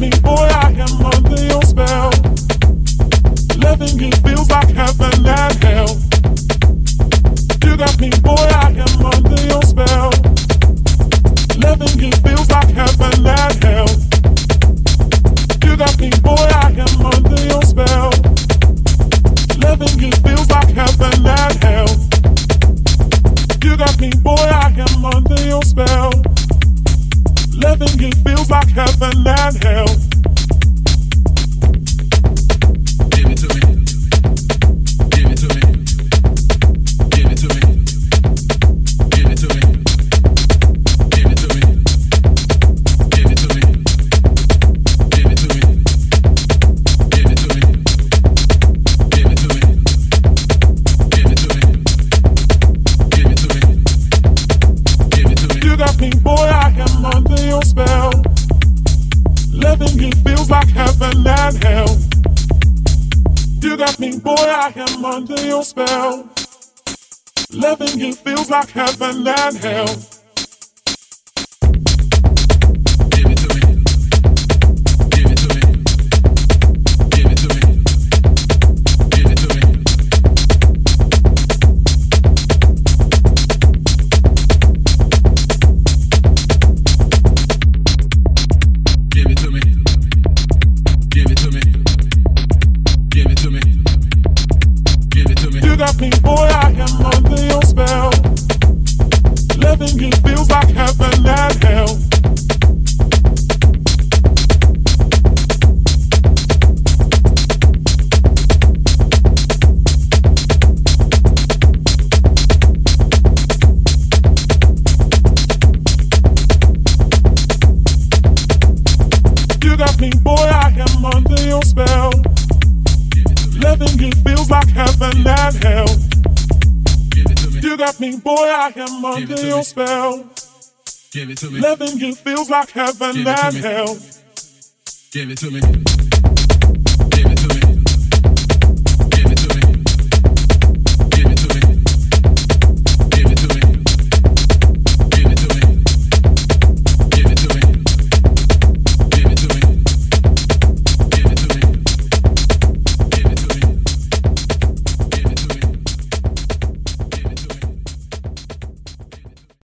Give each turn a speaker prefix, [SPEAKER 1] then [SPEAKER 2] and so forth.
[SPEAKER 1] me, boy, I am under your spell. Loving you feels like heaven and hell. You got me, boy, I am Loving you feels like heaven and hell. And hell. You got me, boy, I am under your spell. Loving you feels like heaven and hell.
[SPEAKER 2] Me.
[SPEAKER 1] Boy, I am under your spell. Loving you feels like heaven and hell. You got me, boy, I am under your spell heaven,
[SPEAKER 2] it
[SPEAKER 1] feels like heaven and hell. You got me, boy, I am under your spell.
[SPEAKER 2] Give it to me.
[SPEAKER 1] Loving you feels like heaven and hell.
[SPEAKER 2] Give it to me. Give it to me.